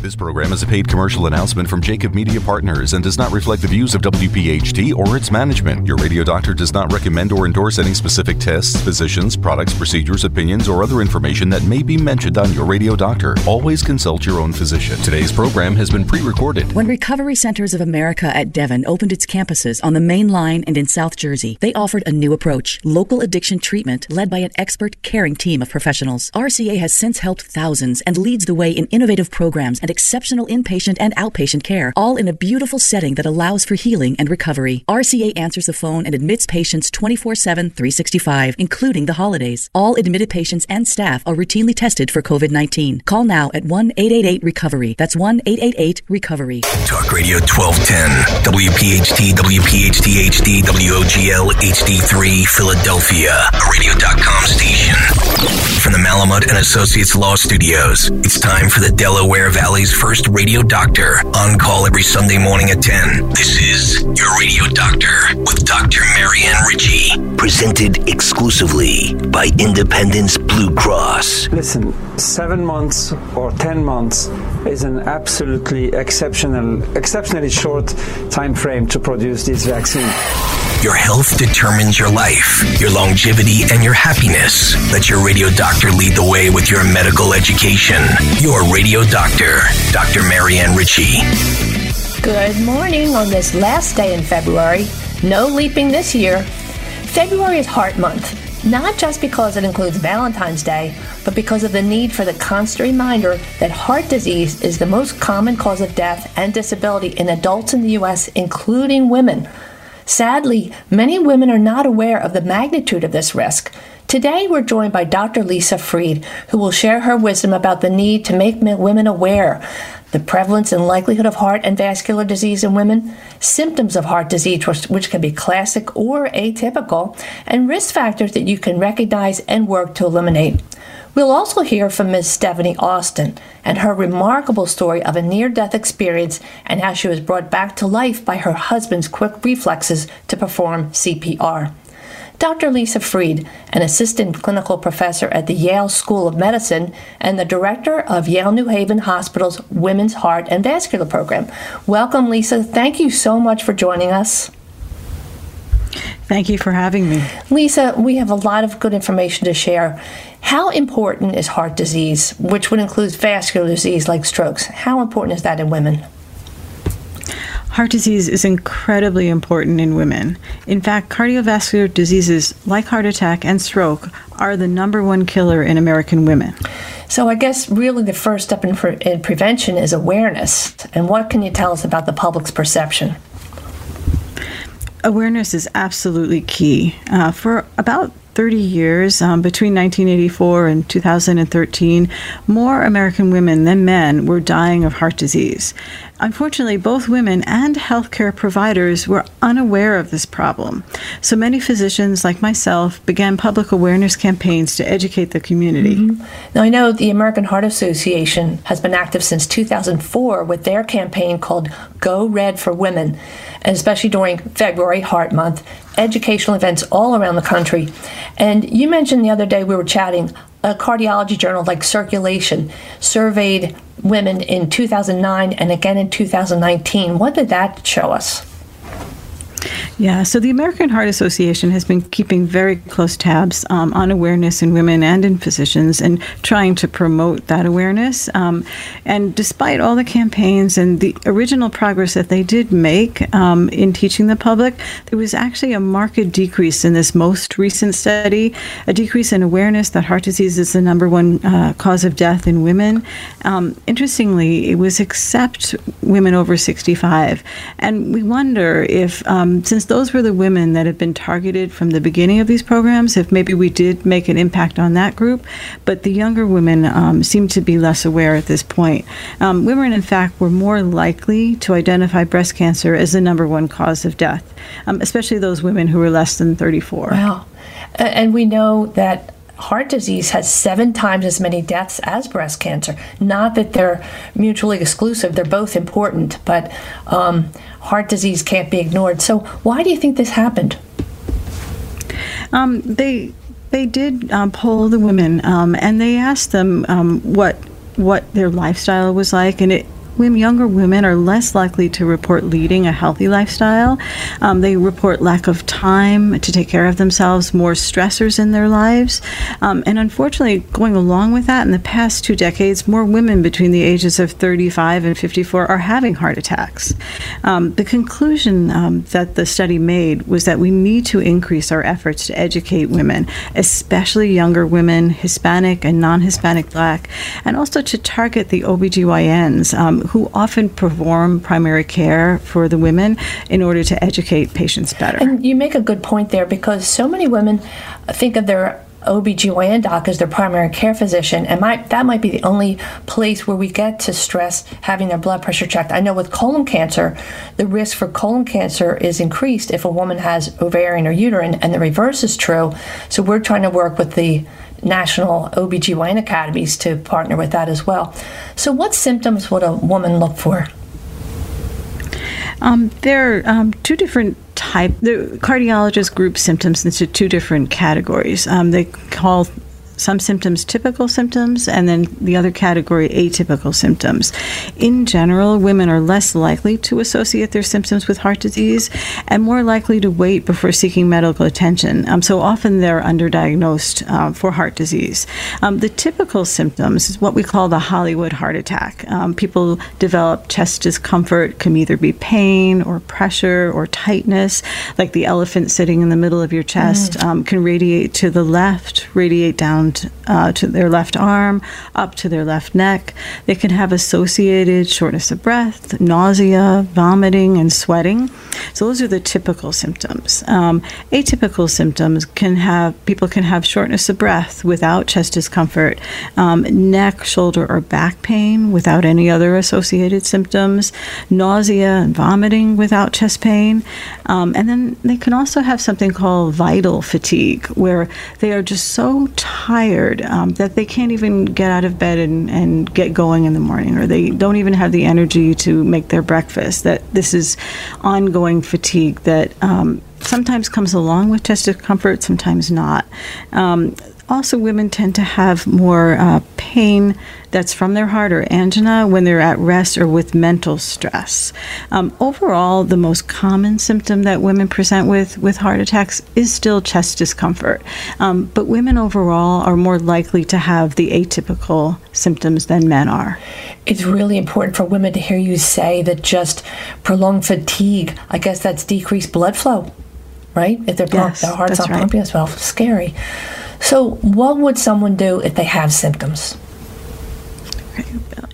This program is a paid commercial announcement from Jacob Media Partners and does not reflect the views of WPHT or its management. Your radio doctor does not recommend or endorse any specific tests, physicians, products, procedures, opinions, or other information that may be mentioned on your radio doctor. Always consult your own physician. Today's program has been pre recorded. When Recovery Centers of America at Devon opened its campuses on the main line and in South Jersey, they offered a new approach local addiction treatment led by an expert, caring team of professionals. RCA has since helped thousands and leads the way in innovative programs and exceptional inpatient and outpatient care, all in a beautiful setting that allows for healing and recovery. RCA answers the phone and admits patients 24 7, 365, including the holidays. All admitted patients and staff are routinely tested for COVID 19. Call now at 1 888 Recovery. That's 1 888 Recovery. Talk Radio 1210, WPHT, WPHT HD, WOGL HD3, Philadelphia, radio.com station. From the Malamut and Associates Law Studios, it's time for the Delaware Valley's first radio doctor. On call every Sunday morning at 10. This is Your Radio Doctor with Dr. Marianne Ritchie. Presented exclusively by Independence Blue Cross. Listen, seven months or ten months is an absolutely exceptional, exceptionally short time frame to produce this vaccine. Your health determines your life, your longevity, and your happiness. Let your radio doctor lead the way with your medical education. Your radio doctor, Dr. Marianne Ritchie. Good morning on this last day in February. No leaping this year. February is Heart Month, not just because it includes Valentine's Day, but because of the need for the constant reminder that heart disease is the most common cause of death and disability in adults in the U.S., including women. Sadly, many women are not aware of the magnitude of this risk. Today, we're joined by Dr. Lisa Freed, who will share her wisdom about the need to make women aware the prevalence and likelihood of heart and vascular disease in women, symptoms of heart disease, which, can be classic or atypical, and risk factors that you can recognize and work to eliminate. We'll also hear from Ms. Stephanie Austin and her remarkable story of a near death experience and how she was brought back to life by her husband's quick reflexes to perform CPR. Dr. Lisa Freed, an assistant clinical professor at the Yale School of Medicine and the director of Yale New Haven Hospital's Women's Heart and Vascular Program. Welcome, Lisa. Thank you so much for joining us. Thank you for having me. Lisa, we have a lot of good information to share. How important is heart disease, which would include vascular disease like strokes? How important is that in women? Heart disease is incredibly important in women. In fact, cardiovascular diseases like heart attack and stroke are the number one killer in American women. So, I guess really the first step in, pre- in prevention is awareness. And what can you tell us about the public's perception? Awareness is absolutely key. Uh, for about 30 years, um, between 1984 and 2013, more American women than men were dying of heart disease. Unfortunately, both women and healthcare providers were unaware of this problem. So many physicians, like myself, began public awareness campaigns to educate the community. Mm-hmm. Now, I know the American Heart Association has been active since 2004 with their campaign called Go Red for Women, and especially during February Heart Month, educational events all around the country. And you mentioned the other day we were chatting a cardiology journal like Circulation surveyed women in 2009 and again in 2019. What did that show us? Yeah, so the American Heart Association has been keeping very close tabs um, on awareness in women and in physicians and trying to promote that awareness. Um, and despite all the campaigns and the original progress that they did make um, in teaching the public, there was actually a marked decrease in this most recent study, a decrease in awareness that heart disease is the number one uh, cause of death in women. Um, interestingly, it was except women over 65. And we wonder if, um, since those were the women that have been targeted from the beginning of these programs, if maybe we did make an impact on that group. But the younger women um, seem to be less aware at this point. Um, women, in fact, were more likely to identify breast cancer as the number one cause of death, um, especially those women who were less than 34. Wow. And we know that heart disease has seven times as many deaths as breast cancer. Not that they're mutually exclusive, they're both important, but um, heart disease can't be ignored. So, why do you think this happened? Um, they they did um, poll the women, um, and they asked them um, what what their lifestyle was like, and it women, younger women are less likely to report leading a healthy lifestyle. Um, they report lack of time to take care of themselves, more stressors in their lives. Um, and unfortunately, going along with that, in the past two decades, more women between the ages of 35 and 54 are having heart attacks. Um, the conclusion um, that the study made was that we need to increase our efforts to educate women, especially younger women, Hispanic and non Hispanic Black, and also to target the OBGYNs um, who often perform primary care for the women in order to educate patients better. And you make a good point there because so many women think of their OBGYN doc as their primary care physician, and might, that might be the only place where we get to stress having their blood pressure checked. I know with colon cancer, the risk for colon cancer is increased if a woman has ovarian or uterine, and the reverse is true. So we're trying to work with the national OBGYN academies to partner with that as well. So, what symptoms would a woman look for? Um, there are um, two different type. The cardiologists group symptoms into two different categories. Um, they call some symptoms typical symptoms, and then the other category atypical symptoms. In general, women are less likely to associate their symptoms with heart disease and more likely to wait before seeking medical attention. Um, so often they're underdiagnosed uh, for heart disease. Um, the typical symptoms is what we call the Hollywood heart attack. Um, people develop chest discomfort, can either be pain or pressure or tightness, like the elephant sitting in the middle of your chest, mm. Um, can radiate to the left, radiate down uh, to their left arm, up to their left neck. They can have associated shortness of breath, nausea, vomiting, and sweating. So those are the typical symptoms. Um, atypical symptoms can have people can have shortness of breath without chest discomfort, um, neck, shoulder, or back pain without any other associated symptoms, nausea and vomiting without chest pain, um, and then they can also have something called vital fatigue, where they are just so tired tired um, that they can't even get out of bed and, and get going in the morning, or they don't even have the energy to make their breakfast. That this is ongoing fatigue that um, sometimes comes along with chest discomfort, sometimes not. Um, also, women tend to have more uh, pain that's from their heart or angina when they're at rest or with mental stress. Um, overall, the most common symptom that women present with with heart attacks is still chest discomfort. Um, but women overall are more likely to have the atypical symptoms than men are. It's really important for women to hear you say that just prolonged fatigue, I guess that's decreased blood flow, right? If their, yes, their heart's not right. pumping as well, scary. So, what would someone do if they have symptoms?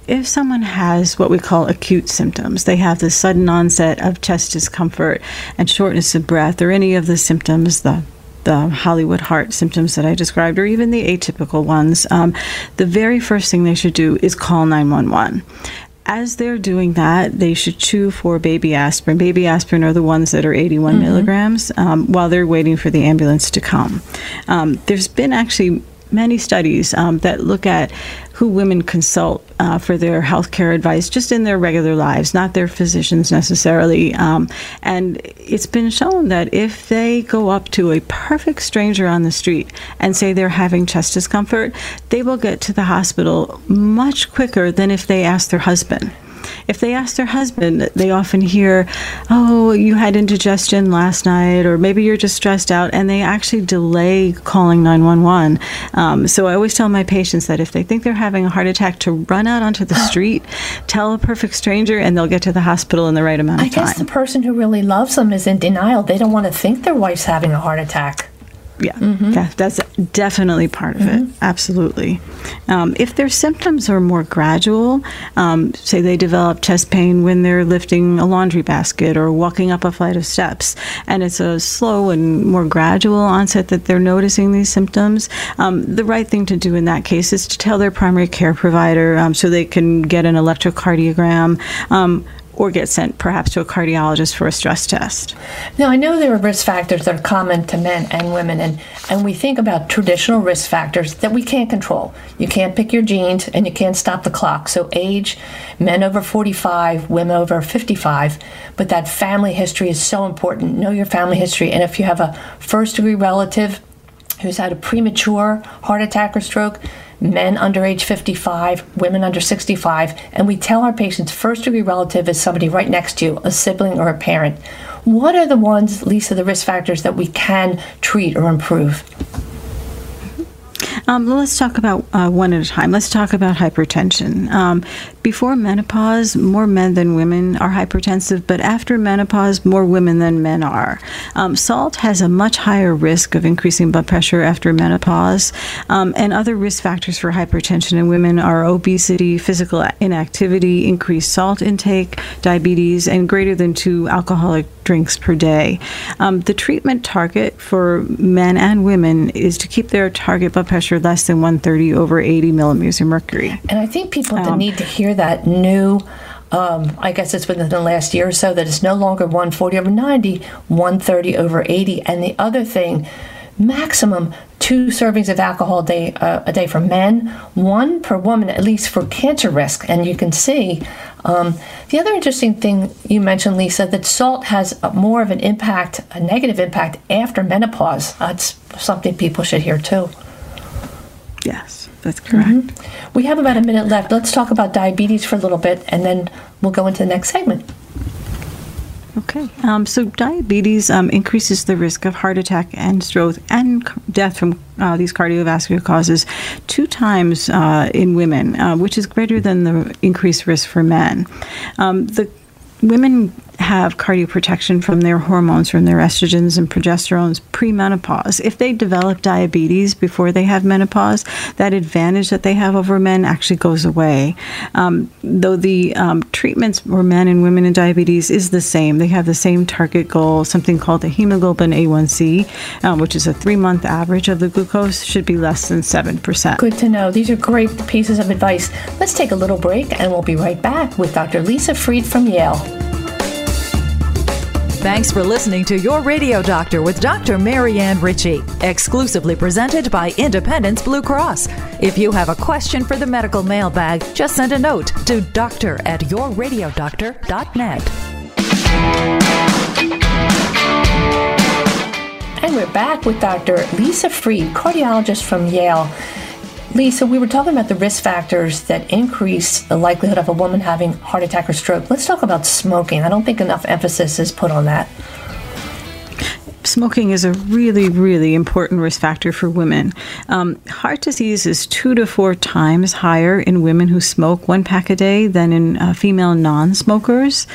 If someone has what we call acute symptoms, they have the sudden onset of chest discomfort and shortness of breath, or any of the symptoms, the the Hollywood heart symptoms that I described, or even the atypical ones, um, the very first thing they should do is call 911 as they're doing that, they should chew four baby aspirin. Baby aspirin are the ones that are 81 mm-hmm. milligrams um, while they're waiting for the ambulance to come. Um, there's been actually many studies um, that look at who women consult uh, for their healthcare advice just in their regular lives, not their physicians necessarily. Um, and it's been shown that if they go up to a perfect stranger on the street and say they're having chest discomfort, they will get to the hospital much quicker than if they ask their husband. If they ask their husband, they often hear, Oh, you had indigestion last night, or maybe you're just stressed out, and they actually delay calling 911. Um, so I always tell my patients that if they think they're having a heart attack, to run out onto the street, tell a perfect stranger, and they'll get to the hospital in the right amount of time. I guess the person who really loves them is in denial. They don't want to think their wife's having a heart attack yeah, mm-hmm. that, that's definitely part of mm-hmm. it. Absolutely. Um, if their symptoms are more gradual, um, say they develop chest pain when they're lifting a laundry basket or walking up a flight of steps, and it's a slow and more gradual onset that they're noticing these symptoms, um, the right thing to do in that case is to tell their primary care provider um, so they can get an electrocardiogram um, or get sent perhaps to a cardiologist for a stress test. Now, I know there are risk factors that are common to men and women, and, and we think about traditional risk factors that we can't control. You can't pick your genes and you can't stop the clock. So, age, men over 45, women over 55, but that family history is so important. Know your family history, and if you have a first degree relative who's had a premature heart attack or stroke, men under age 55, women under 65, and we tell our patients first degree relative is somebody right next to you, a sibling or a parent. What are the ones, Lisa, the risk factors that we can treat or improve? Um, let's talk about uh, one at a time. Let's talk about hypertension. Um, before menopause, more men than women are hypertensive, but after menopause, more women than men are. Um, salt has a much higher risk of increasing blood pressure after menopause, um, and other risk factors for hypertension in women are obesity, physical inactivity, increased salt intake, diabetes, and greater than two alcoholic drinks per day. Um, the treatment target for men and women is to keep their target blood pressure less than 130 over 80 millimeters of mercury. And I think people um, need to hear that new. Um, I guess it's within the last year or so that it's no longer 140 over 90, 130 over 80. And the other thing, maximum two servings of alcohol a day, uh, a day for men, one per woman, at least for cancer risk. And you can see um, the other interesting thing you mentioned, Lisa, that salt has more of an impact, a negative impact after menopause. That's something people should hear too. Yes, that's correct. Mm-hmm. We have about a minute left. Let's talk about diabetes for a little bit, and then we'll go into the next segment. Okay. Um, so diabetes um, increases the risk of heart attack and stroke and death from uh, these cardiovascular causes two times uh, in women, uh, which is greater than the increased risk for men. Um, the women have cardioprotection from their hormones, from their estrogens and progesterones premenopause. If they develop diabetes before they have menopause, that advantage that they have over men actually goes away. Um, though the um, treatments for men and women in diabetes is the same, they have the same target goal, something called the hemoglobin A1C, um, which is a three month average of the glucose, should be less than 7%. Good to know. These are great pieces of advice. Let's take a little break and we'll be right back with Dr. Lisa Freed from Yale. Thanks for listening to Your Radio Doctor with Dr. Marianne Ritchie, exclusively presented by Independence Blue Cross. If you have a question for the medical mailbag, just send a note to doctor at yourradiodoctor.net. And we're back with Dr. Lisa Freed, cardiologist from Yale. Lisa, we were talking about the risk factors that increase the likelihood of a woman having heart attack or stroke. Let's talk about smoking. I don't think enough emphasis is put on that. Smoking is a really, really important risk factor for women. Um, heart disease is two to four times higher in women who smoke one pack a day than in uh, female non smokers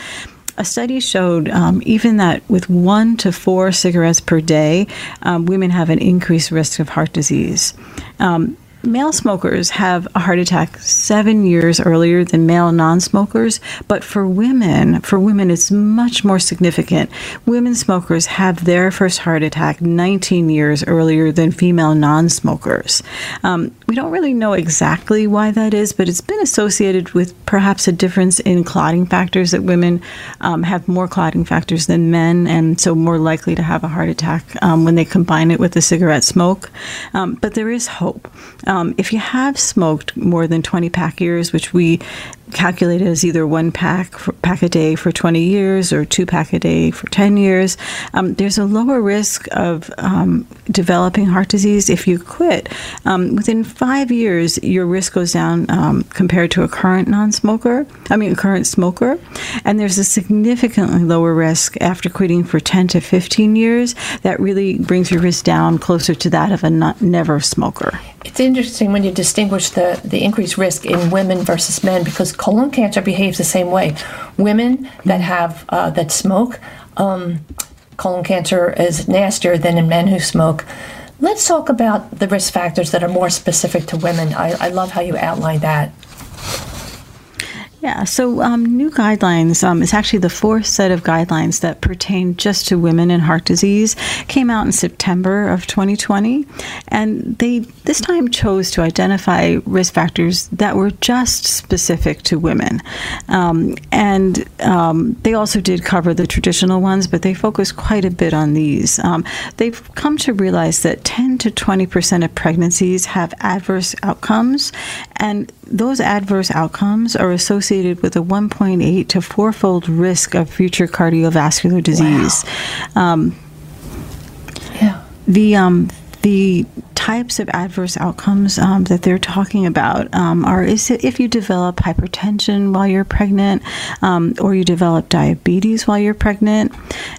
a study showed um, even that with one to four cigarettes per day, um, women have an increased risk of heart disease. Um, male smokers have a heart attack seven years earlier than male non-smokers but for women for women it's much more significant. Women smokers have their first heart attack 19 years earlier than female non-smokers. Um, we don't really know exactly why that is but it's been associated with perhaps a difference in clotting factors that women um, have more clotting factors than men and so more likely to have a heart attack um, when they combine it with the cigarette smoke. Um, but there is hope um, if you have smoked more than 20 pack years, which we calculated as either one pack for, pack a day for 20 years or two pack a day for 10 years, um, there's a lower risk of um, developing heart disease if you quit. Um, within five years, your risk goes down um, compared to a current non-smoker. I mean, a current smoker, and there's a significantly lower risk after quitting for 10 to 15 years. That really brings your risk down closer to that of a not, never smoker. It's interesting when you distinguish the, the increased risk in women versus men because colon cancer behaves the same way. Women that have uh, that smoke, um, colon cancer is nastier than in men who smoke. Let's talk about the risk factors that are more specific to women. I, I love how you outline that. Yeah, so um, new guidelines, um, it's actually the fourth set of guidelines that pertain just to women and heart disease, came out in September of 2020. And they this time chose to identify risk factors that were just specific to women. Um, and um, they also did cover the traditional ones, but they focused quite a bit on these. Um, they've come to realize that 10 to 20% of pregnancies have adverse outcomes, and those adverse outcomes are associated with a 1.8 to fourfold risk of future cardiovascular disease. Wow. Um, yeah. The um, the types of adverse outcomes um, that they're talking about um, are is if you develop hypertension while you're pregnant, um, or you develop diabetes while you're pregnant,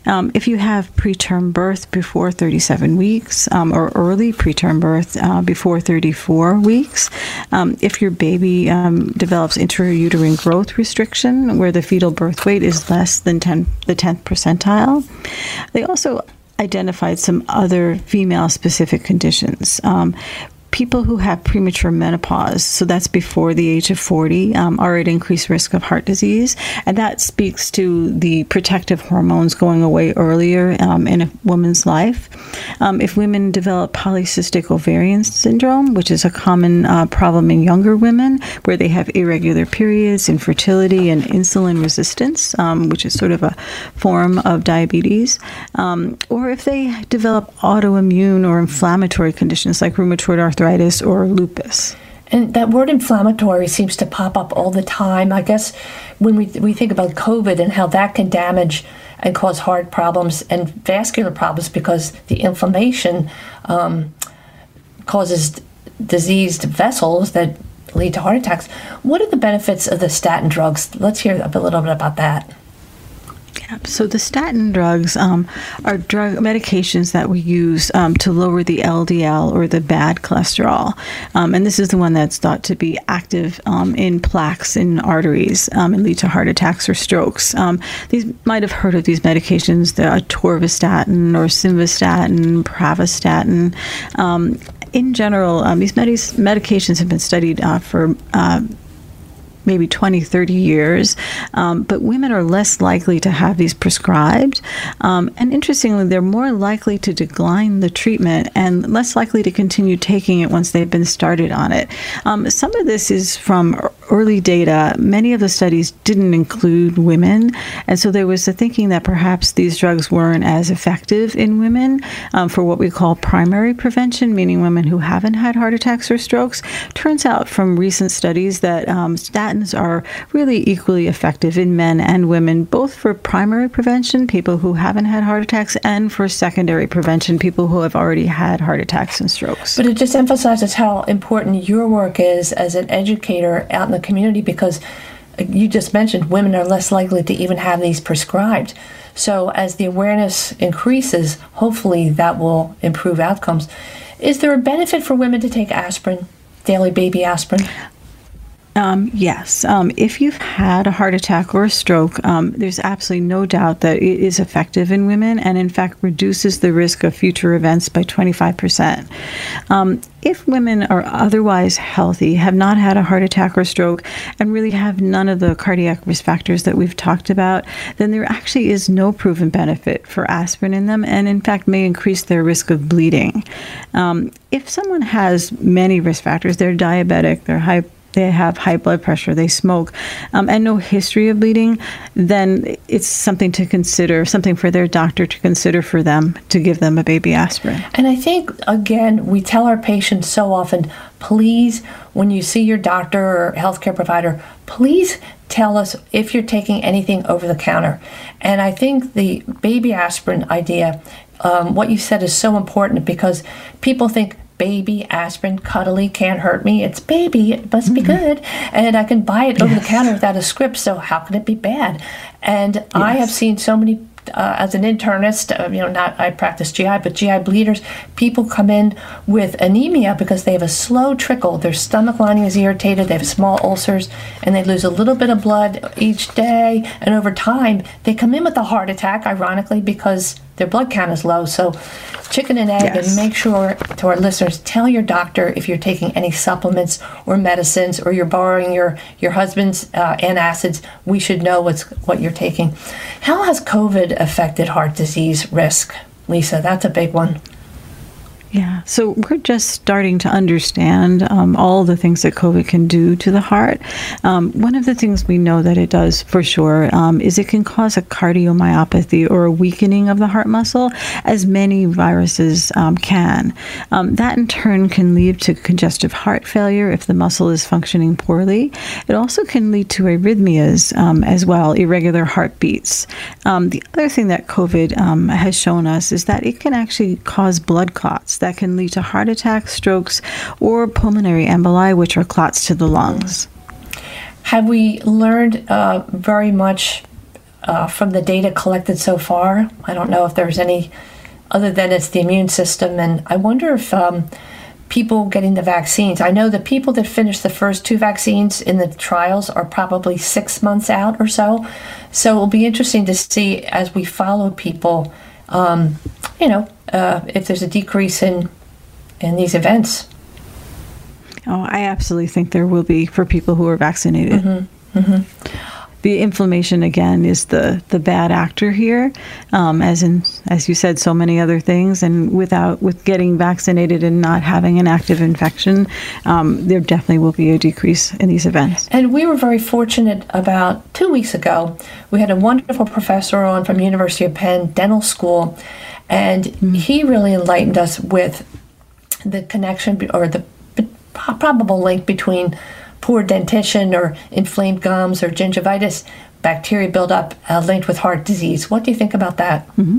um, if you have preterm birth before 37 weeks, um, or early preterm birth uh, before 34 weeks, um, if your baby develops intrauterine growth restriction, where the fetal birth weight is less than 10, the 10th percentile. They also identified some other female specific conditions. Um, people who have premature menopause, so that's before the age of 40, um, are at increased risk of heart disease. And that speaks to the protective hormones going away earlier um, in a woman's life. Um, if women develop polycystic ovarian syndrome, which is a common uh, problem in younger women, where they have irregular periods, infertility, and insulin resistance, um, which is sort of a form of diabetes, um, or if they develop autoimmune or inflammatory conditions like rheumatoid arthritis arthritis or lupus. And that word inflammatory seems to pop up all the time. I guess when we, we think about COVID and how that can damage and cause heart problems and vascular problems because the inflammation um, causes diseased vessels that lead to heart attacks. What are the benefits of the statin drugs? Let's hear a little bit about that. So the statin drugs um, are drug medications that we use um, to lower the LDL or the bad cholesterol, um, and this is the one that's thought to be active um, in plaques in arteries um, and lead to heart attacks or strokes. Um, these might have heard of these medications: the atorvastatin or simvastatin, pravastatin. In general, um, these medications have been studied uh, for uh, maybe 20, 30 years, um, but women are less likely to have these prescribed. Um, and interestingly, they're more likely to decline the treatment and less likely to continue taking it once they've been started on it. Um, some of this is from early data. Many of the studies didn't include women, and so there was the thinking that perhaps these drugs weren't as effective in women um, for what we call primary prevention, meaning women who haven't had heart attacks or strokes. Turns out from recent studies that um, statins are really equally effective in men and women, both for primary prevention, people who haven't had heart attacks, and for secondary prevention, people who have already had heart attacks and strokes. But it just emphasizes how important your work is as an educator out in the community because uh, you just mentioned women are less likely to even have these prescribed. So, as the awareness increases, hopefully that will improve outcomes. Is there a benefit for women to take aspirin, daily baby aspirin? Um, yes. Um, if you've had a heart attack or a stroke, um, there's absolutely no doubt that it is effective in women and, in fact, reduces the risk of future events by 25%. Um, if women are otherwise healthy, have not had a heart attack or stroke, and really have none of the cardiac risk factors that we've talked about, then there actually is no proven benefit for aspirin in them, and in fact may increase their risk of bleeding. Um, if someone has many risk factors, they're diabetic, they're high they have high blood pressure, they smoke, um, and no history of bleeding, then it's something to consider, something for their doctor to consider for them to give them a baby aspirin. And I think, again, we tell our patients so often please, when you see your doctor or healthcare provider, please tell us if you're taking anything over the counter. And I think the baby aspirin idea, um, what you said is so important because people think baby aspirin, cuddly, can't hurt me. It's baby, it must be mm-hmm. good. And I can buy it yes. over the counter without a script, so how can it be bad? And yes. I have seen so many uh, as an internist, uh, you know, not I practice GI, but GI bleeders, people come in with anemia because they have a slow trickle. Their stomach lining is irritated, they have small ulcers, and they lose a little bit of blood each day. And over time, they come in with a heart attack, ironically, because their blood count is low. So, chicken and egg, yes. and make sure to our listeners tell your doctor if you're taking any supplements or medicines, or you're borrowing your your husband's uh, antacids. We should know what's what you're taking. How has COVID affected heart disease risk, Lisa? That's a big one. Yeah, so we're just starting to understand um, all the things that COVID can do to the heart. Um, one of the things we know that it does for sure um, is it can cause a cardiomyopathy or a weakening of the heart muscle, as many viruses um, can. Um, that in turn can lead to congestive heart failure if the muscle is functioning poorly. It also can lead to arrhythmias um, as well, irregular heartbeats. the other thing that COVID has shown us is that it can actually cause blood clots that can lead to heart attacks, strokes, or pulmonary emboli, which are clots to the lungs. Have we learned uh, very much uh, from the data collected so far? I don't know if there's any other than it's the immune system, and I wonder if um, people getting the vaccines. I know the people that finished the first two vaccines in the trials are probably six months out or so. So it will be interesting to see as we follow people, um, you know, uh, if there's a decrease in in these events. Oh, I absolutely think there will be for people who are vaccinated. Mm-hmm. Mm-hmm the inflammation again is the the bad actor here, um, as in as you said, so many other things. And without with getting vaccinated and not having an active infection, um, there definitely will be a decrease in these events. And we were very fortunate. About two weeks ago, we had a wonderful professor on from University of Penn Dental School, and he really enlightened us with the connection or the probable link between poor dentition or inflamed gums or gingivitis, bacteria buildup uh, linked with heart disease. What do you think about that? Mm-hmm.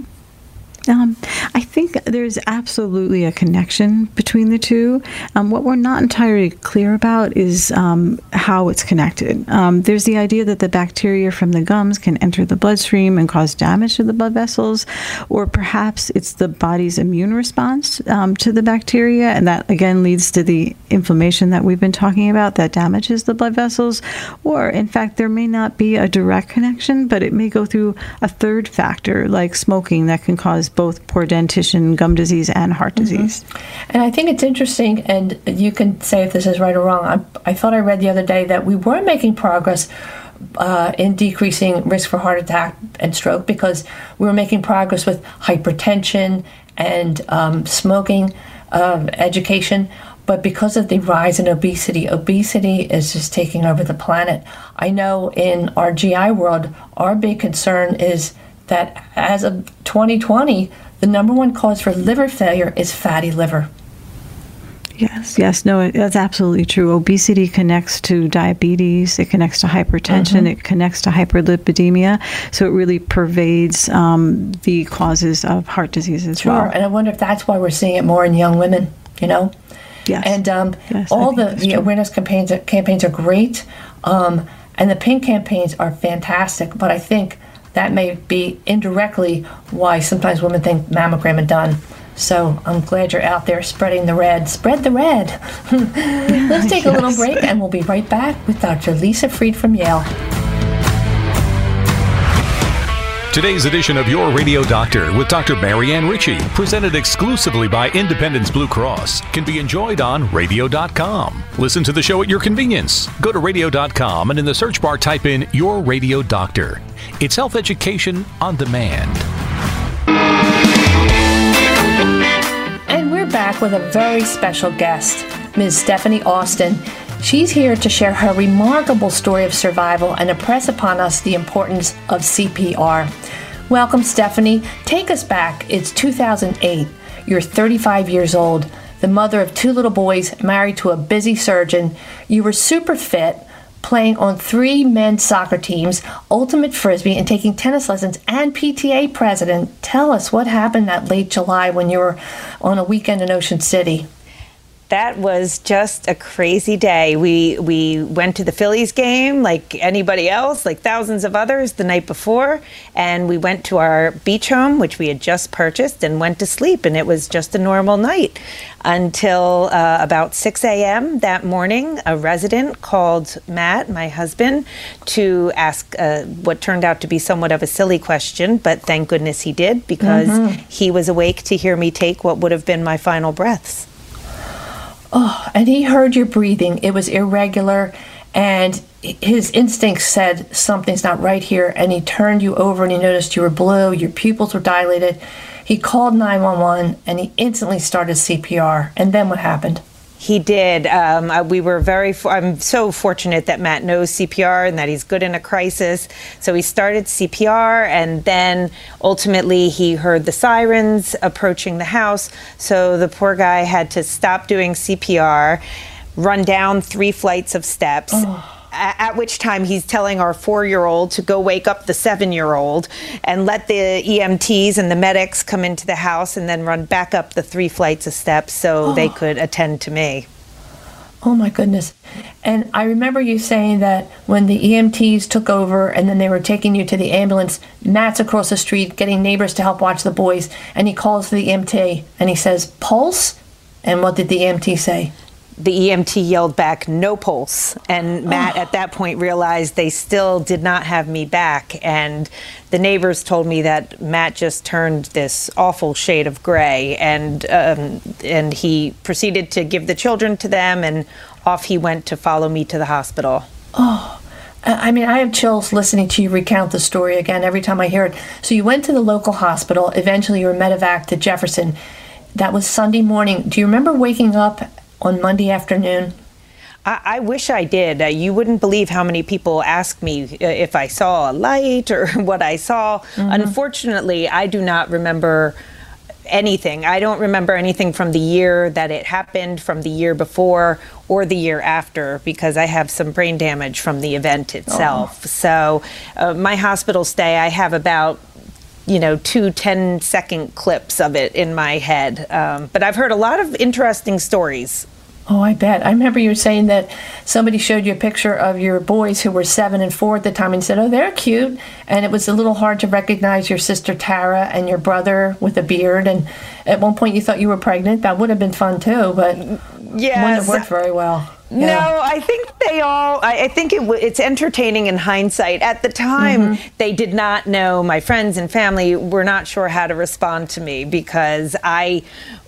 Um, I think there's absolutely a connection between the two. Um, what we're not entirely clear about is um, how it's connected. Um, there's the idea that the bacteria from the gums can enter the bloodstream and cause damage to the blood vessels, or perhaps it's the body's immune response um, to the bacteria, and that again leads to the inflammation that we've been talking about that damages the blood vessels. Or, in fact, there may not be a direct connection, but it may go through a third factor like smoking that can cause both poor dentition, gum disease, and heart mm-hmm. disease. Mm-hmm. And I think it's interesting, and you can say if this is right or wrong. I, I thought I read the other day that we were making progress. Uh, in decreasing risk for heart attack and stroke because we were making progress with hypertension and um, smoking uh, education. But because of the rise in obesity, obesity is just taking over the planet. I know in our GI world, our big concern is that as of 2020, the number one cause for liver failure is fatty liver. Yes, yes, no, that's absolutely true. Obesity connects to diabetes, it connects to hypertension, mm-hmm. it connects to hyperlipidemia. So it really pervades um, the causes of heart disease as sure. well. Sure, and I wonder if that's why we're seeing it more in young women, you know? Yes. And um, yes, all the, the awareness campaigns, campaigns are great, um, and the pink campaigns are fantastic, but I think that may be indirectly why sometimes women think mammogram is done. So I'm glad you're out there spreading the red. Spread the red. Let's take yes. a little break and we'll be right back with Dr. Lisa Freed from Yale. Today's edition of Your Radio Doctor with Dr. Marianne Ritchie, presented exclusively by Independence Blue Cross, can be enjoyed on radio.com. Listen to the show at your convenience. Go to radio.com and in the search bar type in Your Radio Doctor. It's health education on demand. And we're back with a very special guest, Ms. Stephanie Austin. She's here to share her remarkable story of survival and impress upon us the importance of CPR. Welcome, Stephanie. Take us back. It's 2008. You're 35 years old, the mother of two little boys, married to a busy surgeon. You were super fit, playing on three men's soccer teams, ultimate frisbee, and taking tennis lessons, and PTA president. Tell us what happened that late July when you were on a weekend in Ocean City that was just a crazy day. We we went to the Phillies game like anybody else, like thousands of others the night before, and we went to our beach home, which we had just purchased, and went to sleep. And it was just a normal night until uh, about 6 a.m. that morning. A resident called Matt, my husband, to ask uh, what turned out to be somewhat of a silly question, but thank goodness he did because mm-hmm. he was awake to hear me take what would have been my final breaths. Oh, and he heard your breathing. It was irregular, and his instinct said something's not right here. And he turned you over and he noticed you were blue, your pupils were dilated. He called 911 and he instantly started CPR. And then what happened? He did. Um, uh, we were very. I'm so fortunate that Matt knows CPR and that he's good in a crisis. So he started CPR, and then ultimately he heard the sirens approaching the house. So the poor guy had to stop doing CPR, run down three flights of steps. Oh at which time he's telling our four year old to go wake up the seven year old and let the EMTs and the medics come into the house and then run back up the three flights of steps so oh. they could attend to me. Oh my goodness. And I remember you saying that when the EMTs took over and then they were taking you to the ambulance, Matt's across the street getting neighbors to help watch the boys. And he calls the EMT and he says, Pulse? And what did the EMT say? The EMT yelled back, no pulse. And Matt oh. at that point realized they still did not have me back. And the neighbors told me that Matt just turned this awful shade of gray. And, um, and he proceeded to give the children to them, and off he went to follow me to the hospital. Oh. I mean, I have chills listening to you recount the story again every time I hear it. So you went to the local hospital. Eventually, you were medevac to Jefferson. That was Sunday morning. Do you remember waking up on Monday afternoon? I, I wish I did. Uh, you wouldn't believe how many people ask me uh, if I saw a light or what I saw. Mm-hmm. Unfortunately, I do not remember anything. I don't remember anything from the year that it happened, from the year before, or the year after, because I have some brain damage from the event itself. Oh. So, uh, my hospital stay, I have about you know, two 10 second clips of it in my head. Um, but I've heard a lot of interesting stories. Oh, I bet. I remember you saying that somebody showed you a picture of your boys who were seven and four at the time and said, Oh, they're cute. And it was a little hard to recognize your sister Tara and your brother with a beard. And at one point you thought you were pregnant. That would have been fun too, but yes. wouldn't have worked very well. Yeah. No, I think they all. I, I think it, it's entertaining in hindsight. At the time, mm-hmm. they did not know. My friends and family were not sure how to respond to me because I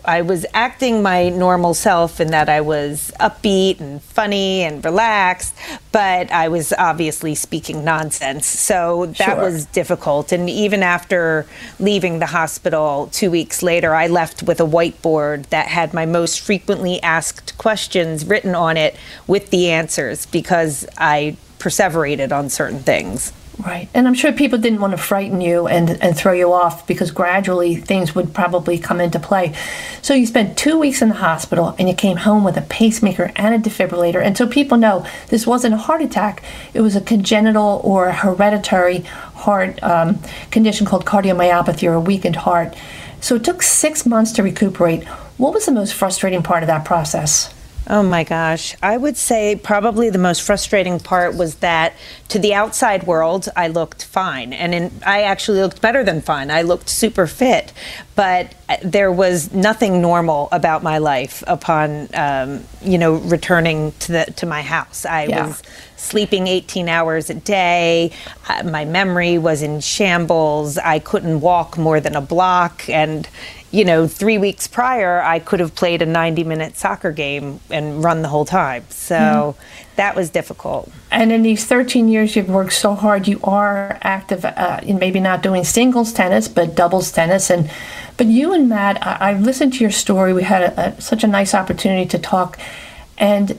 I was acting my normal self in that I was upbeat and funny and relaxed, but I was obviously speaking nonsense. So that sure. was difficult. And even after leaving the hospital two weeks later, I left with a whiteboard that had my most frequently asked questions written on it with the answers because I perseverated on certain things. Right. And I'm sure people didn't want to frighten you and, and throw you off because gradually things would probably come into play. So you spent two weeks in the hospital and you came home with a pacemaker and a defibrillator. And so people know this wasn't a heart attack, it was a congenital or hereditary heart um, condition called cardiomyopathy or a weakened heart. So it took six months to recuperate. What was the most frustrating part of that process? Oh my gosh. I would say probably the most frustrating part was that to the outside world, I looked fine. And in, I actually looked better than fine. I looked super fit. But uh, there was nothing normal about my life upon, um, you know, returning to, the, to my house. I yeah. was sleeping 18 hours a day. Uh, my memory was in shambles. I couldn't walk more than a block. And, you know, three weeks prior, I could have played a 90 minute soccer game and run the whole time. So mm-hmm. that was difficult. And in these 13 years, you've worked so hard. You are active uh, in maybe not doing singles tennis, but doubles tennis. And but you and Matt, I, I listened to your story. We had a, a, such a nice opportunity to talk, and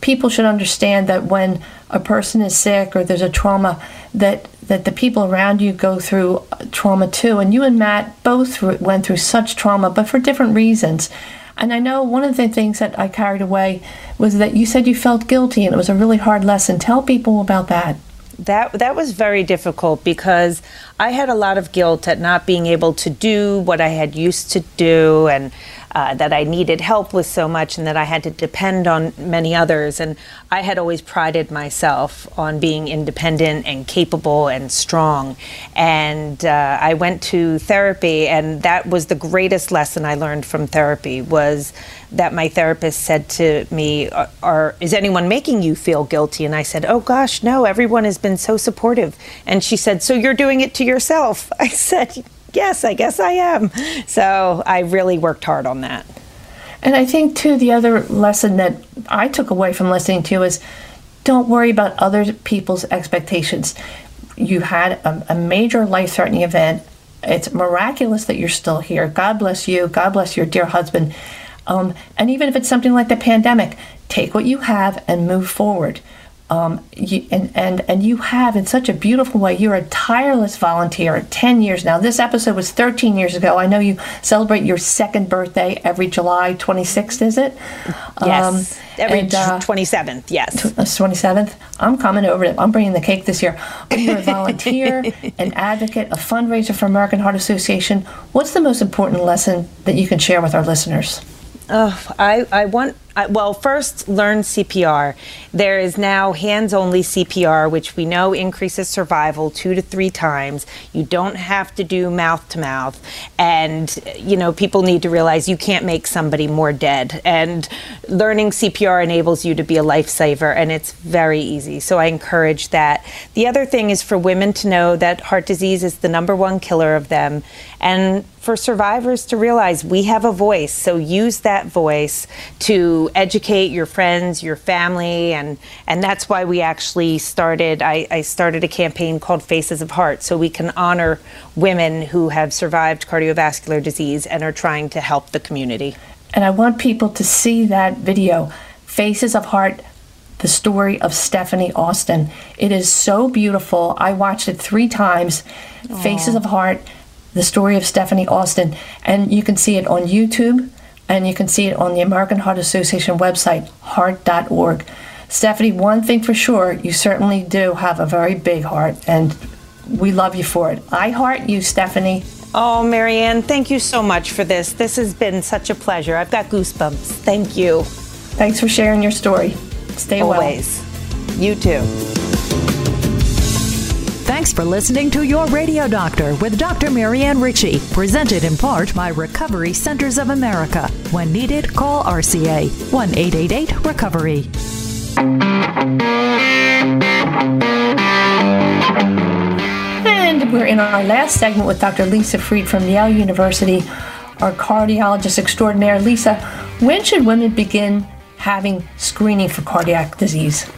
people should understand that when a person is sick or there's a trauma, that that the people around you go through uh, trauma too. And you and Matt both went through such trauma, but for different reasons. And I know one of the things that I carried away was that you said you felt guilty, and it was a really hard lesson. Tell people about that. That that was very difficult because I had a lot of guilt at not being able to do what I had used to do, and uh, that I needed help with so much and that I had to depend on many others. And I had always prided myself on being independent and capable and strong. And uh, I went to therapy, and that was the greatest lesson I learned from therapy was that my therapist said to me, are, are, is anyone making you feel guilty? And I said, oh gosh, no, everyone has been so supportive. And she said, so you're doing it to yourself? I said, yes, I guess I am. So I really worked hard on that. And I think, too, the other lesson that I took away from listening to is don't worry about other people's expectations. You had a, a major life threatening event. It's miraculous that you're still here. God bless you. God bless your dear husband. Um, and even if it's something like the pandemic, take what you have and move forward. Um, you, and, and, and you have in such a beautiful way. You're a tireless volunteer. 10 years now. This episode was 13 years ago. I know you celebrate your second birthday every July 26th, is it? Yes. Um, every and, uh, 27th, yes. T- 27th. Uh, I'm coming over. To, I'm bringing the cake this year. You're a volunteer, an advocate, a fundraiser for American Heart Association. What's the most important lesson that you can share with our listeners? Oh, I, I want well, first, learn CPR. There is now hands only CPR, which we know increases survival two to three times. You don't have to do mouth to mouth. And, you know, people need to realize you can't make somebody more dead. And learning CPR enables you to be a lifesaver, and it's very easy. So I encourage that. The other thing is for women to know that heart disease is the number one killer of them. And for survivors to realize we have a voice. So use that voice to educate your friends, your family, and and that's why we actually started. I, I started a campaign called Faces of Heart, so we can honor women who have survived cardiovascular disease and are trying to help the community. And I want people to see that video, Faces of Heart the story of Stephanie Austin. It is so beautiful. I watched it three times. Aww. Faces of Heart, the story of Stephanie Austin. And you can see it on YouTube and you can see it on the American Heart Association website, heart.org. Stephanie, one thing for sure, you certainly do have a very big heart, and we love you for it. I heart you, Stephanie. Oh, Marianne, thank you so much for this. This has been such a pleasure. I've got goosebumps. Thank you. Thanks for sharing your story. Stay Always. well. You too. Thanks for listening to Your Radio Doctor with Dr. Marianne Ritchie, presented in part by Recovery Centers of America. When needed, call RCA 1 888 Recovery. And we're in our last segment with Dr. Lisa Freed from Yale University, our cardiologist extraordinaire. Lisa, when should women begin having screening for cardiac disease?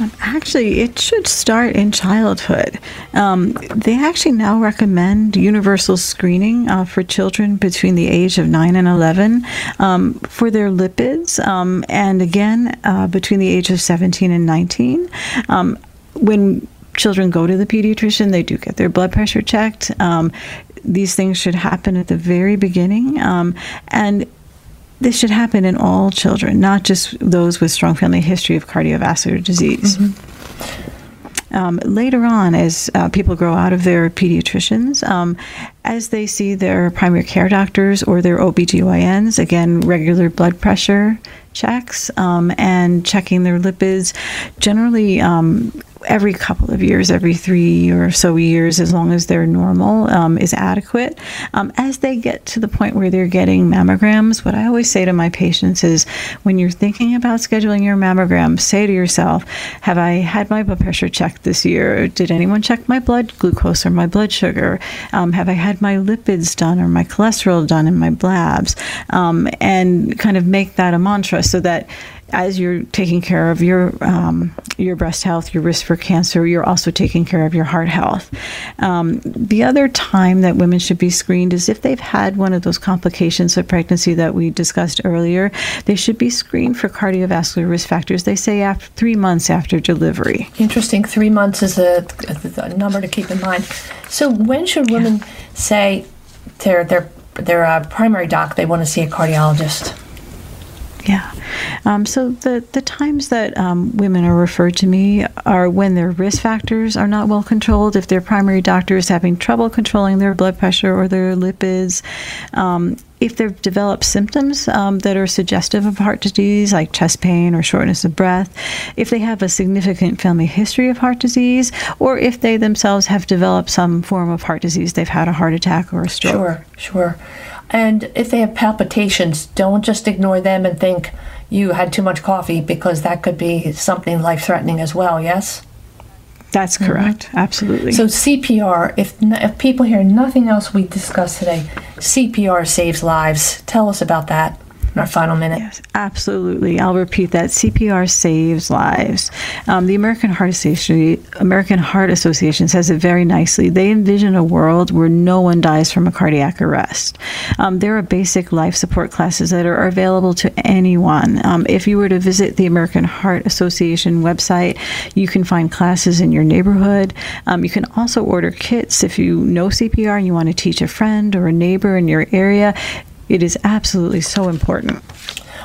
Um, actually, it should start in childhood. Um, they actually now recommend universal screening uh, for children between the age of 9 and 11 um, for their lipids, um, and again, uh, between the age of 17 and 19. Um, when children go to the pediatrician, they do get their blood pressure checked. Um, these things should happen at the very beginning. and this should happen in all children, not just those with strong family history of cardiovascular disease. Mm-hmm. Um, later on, as uh, people grow out of their pediatricians, um, as they see their primary care doctors or their OBGYNs, again, regular blood pressure checks um, and checking their lipids, generally um, every couple of years, every three or so years, as long as they're normal, um, is adequate. Um, as they get to the point where they're getting mammograms, what I always say to my patients is when you're thinking about scheduling your mammogram, say to yourself, Have I had my blood pressure checked this year? Did anyone check my blood glucose or my blood sugar? Um, have I had my lipids done or my cholesterol done in my blabs? Um, and kind of make that a mantra so that as you're taking care of your um, your breast health, your risk for cancer, you're also taking care of your heart health. Um, the other time that women should be screened is if they've had one of those complications of pregnancy that we discussed earlier. They should be screened for cardiovascular risk factors. They say after three months after delivery. Interesting. Three months is a, a number to keep in mind. So when should women yeah. say their their their uh, primary doc they want to see a cardiologist? Yeah. Um, so the, the times that um, women are referred to me are when their risk factors are not well controlled, if their primary doctor is having trouble controlling their blood pressure or their lipids, um, if they've developed symptoms um, that are suggestive of heart disease, like chest pain or shortness of breath, if they have a significant family history of heart disease, or if they themselves have developed some form of heart disease, they've had a heart attack or a stroke. Sure, sure. And if they have palpitations, don't just ignore them and think you had too much coffee because that could be something life threatening as well, yes? That's mm-hmm. correct. Mm-hmm. Absolutely. So CPR, if if people hear nothing else we discussed today, CPR saves lives. Tell us about that. In our final minute. Yes, absolutely. I'll repeat that. CPR saves lives. Um, the American Heart Association, American Heart Association says it very nicely. They envision a world where no one dies from a cardiac arrest. Um, there are basic life support classes that are available to anyone. Um, if you were to visit the American Heart Association website, you can find classes in your neighborhood. Um, you can also order kits if you know CPR and you want to teach a friend or a neighbor in your area. It is absolutely so important.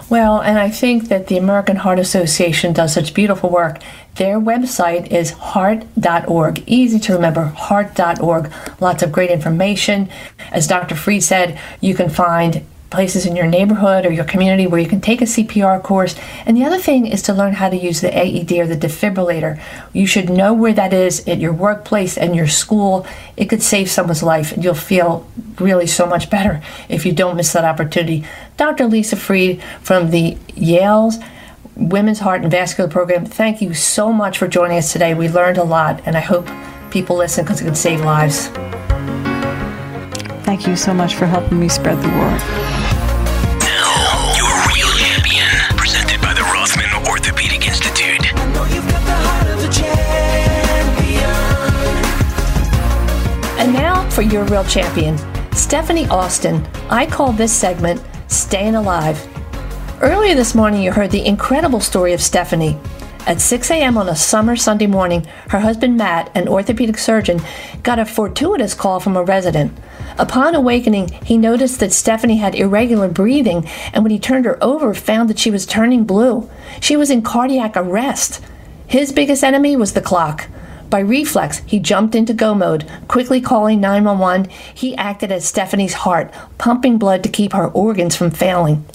Well, and I think that the American Heart Association does such beautiful work. Their website is heart.org. Easy to remember, heart.org. Lots of great information. As Dr. Freed said, you can find places in your neighborhood or your community where you can take a CPR course. And the other thing is to learn how to use the AED or the defibrillator. You should know where that is at your workplace and your school. It could save someone's life, and you'll feel really so much better if you don't miss that opportunity. Dr. Lisa Freed from the Yale's Women's Heart and Vascular Program, thank you so much for joining us today. We learned a lot, and I hope people listen because it can save lives. Thank you so much for helping me spread the word. For your real champion, Stephanie Austin. I call this segment Staying Alive. Earlier this morning, you heard the incredible story of Stephanie. At 6 a.m. on a summer Sunday morning, her husband Matt, an orthopedic surgeon, got a fortuitous call from a resident. Upon awakening, he noticed that Stephanie had irregular breathing, and when he turned her over, found that she was turning blue. She was in cardiac arrest. His biggest enemy was the clock. By reflex, he jumped into go mode. Quickly calling 911, he acted as Stephanie's heart, pumping blood to keep her organs from failing.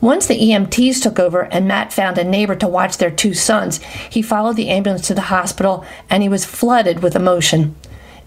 Once the EMTs took over and Matt found a neighbor to watch their two sons, he followed the ambulance to the hospital and he was flooded with emotion.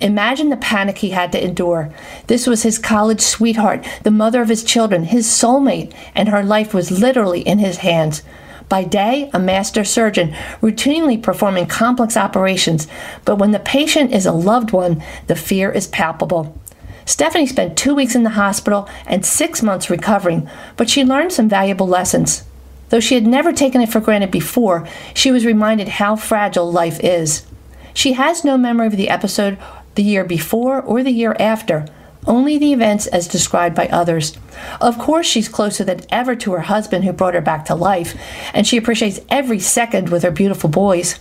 Imagine the panic he had to endure. This was his college sweetheart, the mother of his children, his soulmate, and her life was literally in his hands. By day, a master surgeon, routinely performing complex operations, but when the patient is a loved one, the fear is palpable. Stephanie spent two weeks in the hospital and six months recovering, but she learned some valuable lessons. Though she had never taken it for granted before, she was reminded how fragile life is. She has no memory of the episode the year before or the year after, only the events as described by others. Of course, she's closer than ever to her husband who brought her back to life, and she appreciates every second with her beautiful boys.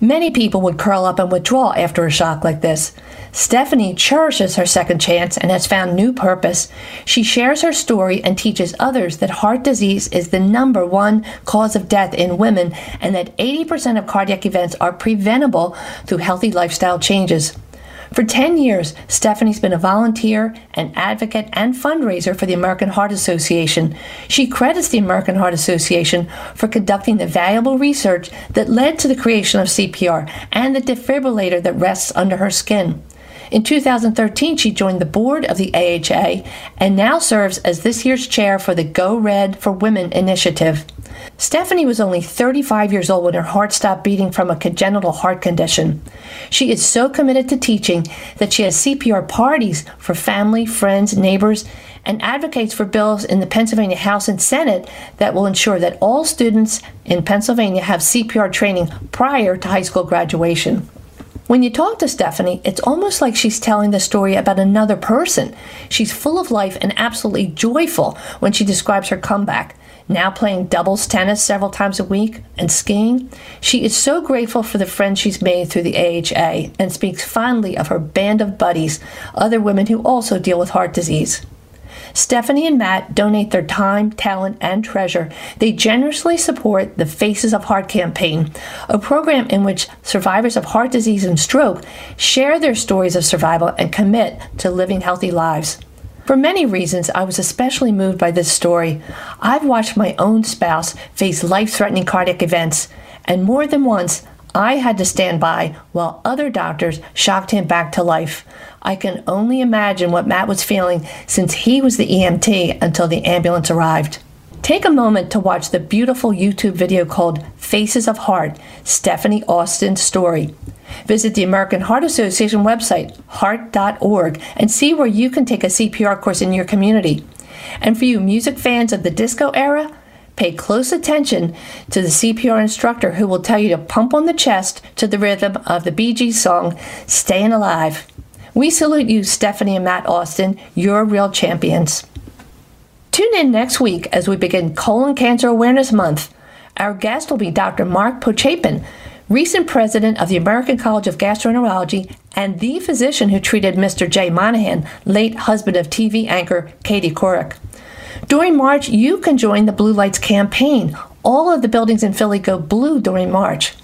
Many people would curl up and withdraw after a shock like this. Stephanie cherishes her second chance and has found new purpose. She shares her story and teaches others that heart disease is the number one cause of death in women and that 80% of cardiac events are preventable through healthy lifestyle changes. For 10 years, Stephanie's been a volunteer, an advocate, and fundraiser for the American Heart Association. She credits the American Heart Association for conducting the valuable research that led to the creation of CPR and the defibrillator that rests under her skin. In 2013, she joined the board of the AHA and now serves as this year's chair for the Go Red for Women initiative. Stephanie was only 35 years old when her heart stopped beating from a congenital heart condition. She is so committed to teaching that she has CPR parties for family, friends, neighbors, and advocates for bills in the Pennsylvania House and Senate that will ensure that all students in Pennsylvania have CPR training prior to high school graduation. When you talk to Stephanie, it's almost like she's telling the story about another person. She's full of life and absolutely joyful when she describes her comeback now playing doubles tennis several times a week and skiing. She is so grateful for the friends she's made through the AHA and speaks fondly of her band of buddies, other women who also deal with heart disease. Stephanie and Matt donate their time, talent, and treasure. They generously support the Faces of Heart campaign, a program in which survivors of heart disease and stroke share their stories of survival and commit to living healthy lives. For many reasons, I was especially moved by this story. I've watched my own spouse face life threatening cardiac events, and more than once, I had to stand by while other doctors shocked him back to life. I can only imagine what Matt was feeling since he was the EMT until the ambulance arrived. Take a moment to watch the beautiful YouTube video called Faces of Heart Stephanie Austin's Story. Visit the American Heart Association website, heart.org, and see where you can take a CPR course in your community. And for you music fans of the disco era, pay close attention to the CPR instructor who will tell you to pump on the chest to the rhythm of the Gees song, Staying Alive. We salute you, Stephanie and Matt Austin. You're real champions. Tune in next week as we begin Colon Cancer Awareness Month. Our guest will be Dr. Mark Pochapin, recent president of the American College of Gastroenterology and the physician who treated Mr. Jay Monahan, late husband of TV anchor Katie Couric. During March, you can join the Blue Lights campaign. All of the buildings in Philly go blue during March.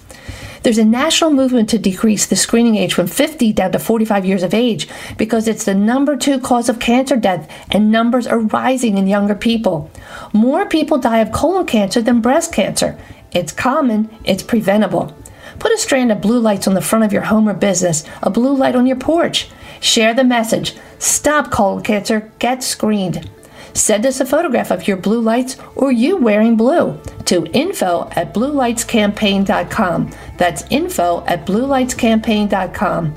There's a national movement to decrease the screening age from 50 down to 45 years of age because it's the number two cause of cancer death and numbers are rising in younger people. More people die of colon cancer than breast cancer. It's common, it's preventable. Put a strand of blue lights on the front of your home or business, a blue light on your porch. Share the message. Stop colon cancer, get screened. Send us a photograph of your blue lights or you wearing blue to info at bluelightscampaign.com. That's info at bluelightscampaign.com.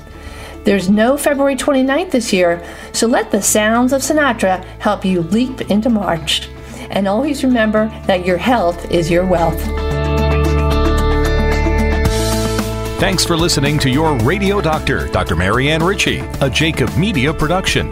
There's no February 29th this year, so let the sounds of Sinatra help you leap into March. And always remember that your health is your wealth. Thanks for listening to your Radio Doctor, Dr. Marianne Ritchie, a Jacob Media production.